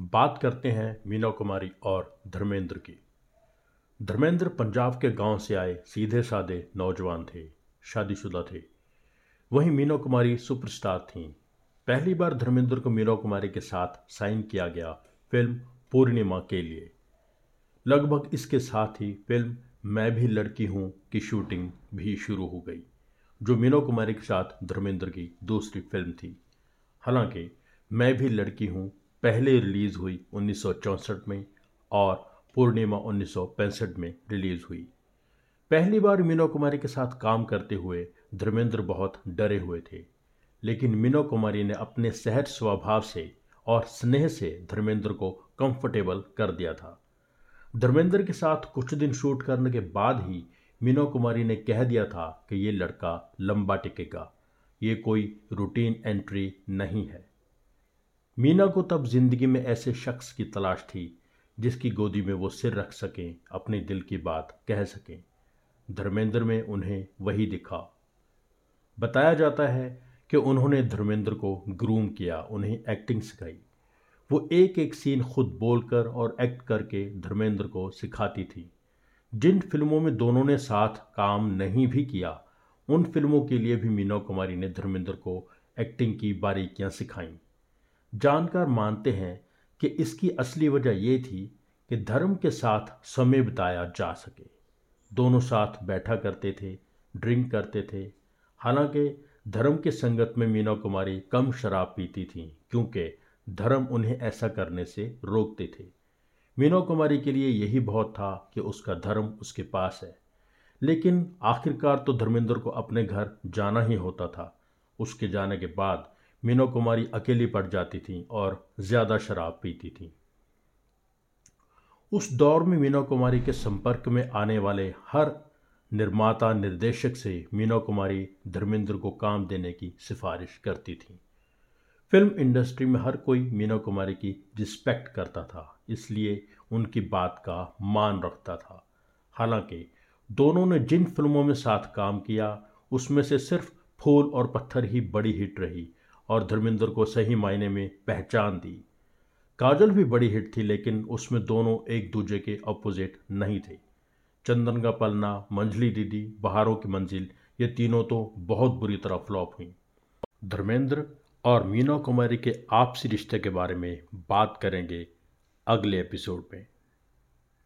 बात करते हैं मीना कुमारी और धर्मेंद्र की। धर्मेंद्र पंजाब के गाँव से आए सीधे साधे नौजवान थे, शादीशुदा थे। वहीं मीना कुमारी सुपरस्टार थीं। पहली बार धर्मेंद्र को मीना कुमारी के साथ साइन किया गया फ़िल्म पूर्णिमा के लिए। लगभग इसके साथ ही फ़िल्म मैं भी लड़की हूँ की शूटिंग भी शुरू हो गई, जो मीना कुमारी के साथ धर्मेंद्र की दूसरी फ़िल्म थी। हालाँकि मैं भी लड़की हूँ पहले रिलीज़ हुई उन्नीस सौ चौंसठ में और पूर्णिमा उन्नीस सौ पैंसठ में रिलीज़ हुई। पहली बार मीना कुमारी के साथ काम करते हुए धर्मेंद्र बहुत डरे हुए थे, लेकिन मीना कुमारी ने अपने सहज स्वभाव से और स्नेह से धर्मेंद्र को कंफर्टेबल कर दिया था। धर्मेंद्र के साथ कुछ दिन शूट करने के बाद ही मीना कुमारी ने कह दिया था कि ये लड़का लंबा टिकेगा, ये कोई रूटीन एंट्री नहीं है। मीना को तब ज़िंदगी में ऐसे शख्स की तलाश थी, जिसकी गोदी में वो सिर रख सकें, अपने दिल की बात कह सकें। धर्मेंद्र में उन्हें वही दिखा। बताया जाता है कि उन्होंने धर्मेंद्र को ग्रूम किया, उन्हें एक्टिंग सिखाई। वो एक एक सीन खुद बोलकर और एक्ट करके धर्मेंद्र को सिखाती थी। जिन फ़िल्मों में दोनों ने साथ काम नहीं भी किया, उन फ़िल्मों के लिए भी मीना कुमारी ने धर्मेंद्र को एक्टिंग की बारीकियाँ सिखाईं। जानकार मानते हैं कि इसकी असली वजह यह थी कि धर्म के साथ समय बिताया जा सके। दोनों साथ बैठा करते थे, ड्रिंक करते थे। हालाँकि धर्म के संगत में मीना कुमारी कम शराब पीती थीं, क्योंकि धर्म उन्हें ऐसा करने से रोकते थे। मीना कुमारी के लिए यही बहुत था कि उसका धर्म उसके पास है। लेकिन आखिरकार तो धर्मेंद्र को अपने घर जाना ही होता था। उसके जाने के बाद मीनो कुमारी अकेली पड़ जाती थी और ज़्यादा शराब पीती थी। उस दौर में मीना कुमारी के संपर्क में आने वाले हर निर्माता निर्देशक से मीना कुमारी धर्मेंद्र को काम देने की सिफारिश करती थी। फ़िल्म इंडस्ट्री में हर कोई मीना कुमारी की रिस्पेक्ट करता था, इसलिए उनकी बात का मान रखता था। हालाँकि दोनों ने जिन फ़िल्मों में साथ काम किया, उसमें से सिर्फ़ फूल और पत्थर ही बड़ी हिट रही। और धर्मेंद्र को सही मायने में पहचान दी। काजल भी बड़ी हिट थी, लेकिन उसमें दोनों एक दूसरे के अपोजिट नहीं थे। चंदन का पलना, मंझली दीदी बहारों की मंजिल, ये तीनों तो बहुत बुरी तरह फ्लॉप हुई। धर्मेंद्र और मीना कुमारी के आपसी रिश्ते के बारे में बात करेंगे अगले एपिसोड में।